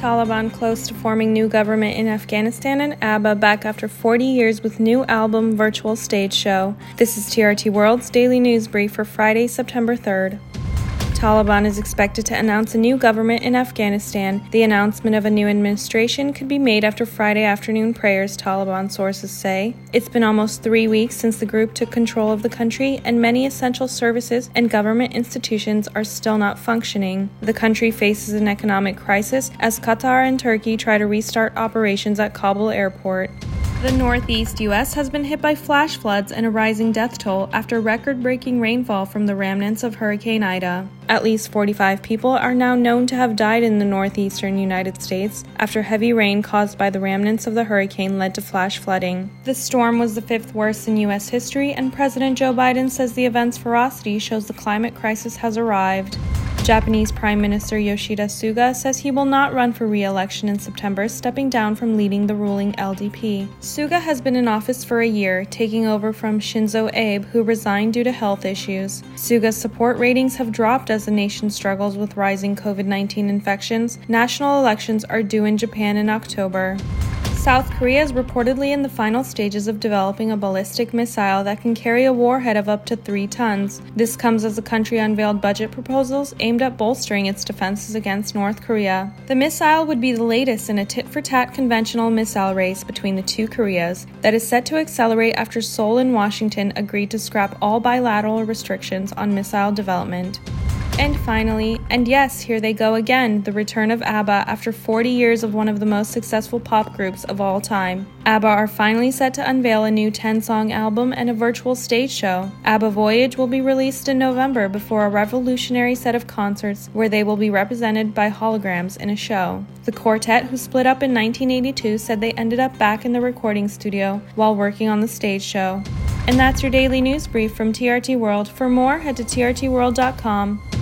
Taliban close to forming new government in Afghanistan and ABBA back after 40 years with new album virtual stage show. This is TRT World's daily news brief for Friday, September 3rd. Taliban is expected to announce a new government in Afghanistan. The announcement of a new administration could be made after Friday afternoon prayers, Taliban sources say. It's been almost three weeks since the group took control of the country, and many essential services and government institutions are still not functioning. The country faces an economic crisis as Qatar and Turkey try to restart operations at Kabul airport. The northeast U.S. has been hit by flash floods and a rising death toll after record breaking rainfall from the remnants of Hurricane Ida. At least 45 people are now known to have died in the northeastern United States after heavy rain caused by the remnants of the hurricane led to flash flooding. The storm was the fifth worst in U.S. history, and President Joe Biden says the event's ferocity shows the climate crisis has arrived. Japanese Prime Minister Yoshihide Suga says he will not run for re election in September, stepping down from leading the ruling LDP. Suga has been in office for a year, taking over from Shinzo Abe, who resigned due to health issues. Suga's support ratings have dropped as the nation struggles with rising COVID 19 infections. National elections are due in Japan in October. South Korea is reportedly in the final stages of developing a ballistic missile that can carry a warhead of up to three tons. This comes as the country unveiled budget proposals aimed at bolstering its defenses against North Korea. The missile would be the latest in a tit for tat conventional missile race between the two Koreas that is set to accelerate after Seoul and Washington agreed to scrap all bilateral restrictions on missile development. And finally, and yes, here they go again, the return of ABBA after 40 years of one of the most successful pop groups of all time. ABBA are finally set to unveil a new 10 song album and a virtual stage show. ABBA Voyage will be released in November before a revolutionary set of concerts where they will be represented by holograms in a show. The quartet, who split up in 1982, said they ended up back in the recording studio while working on the stage show. And that's your daily news brief from TRT World. For more, head to trtworld.com.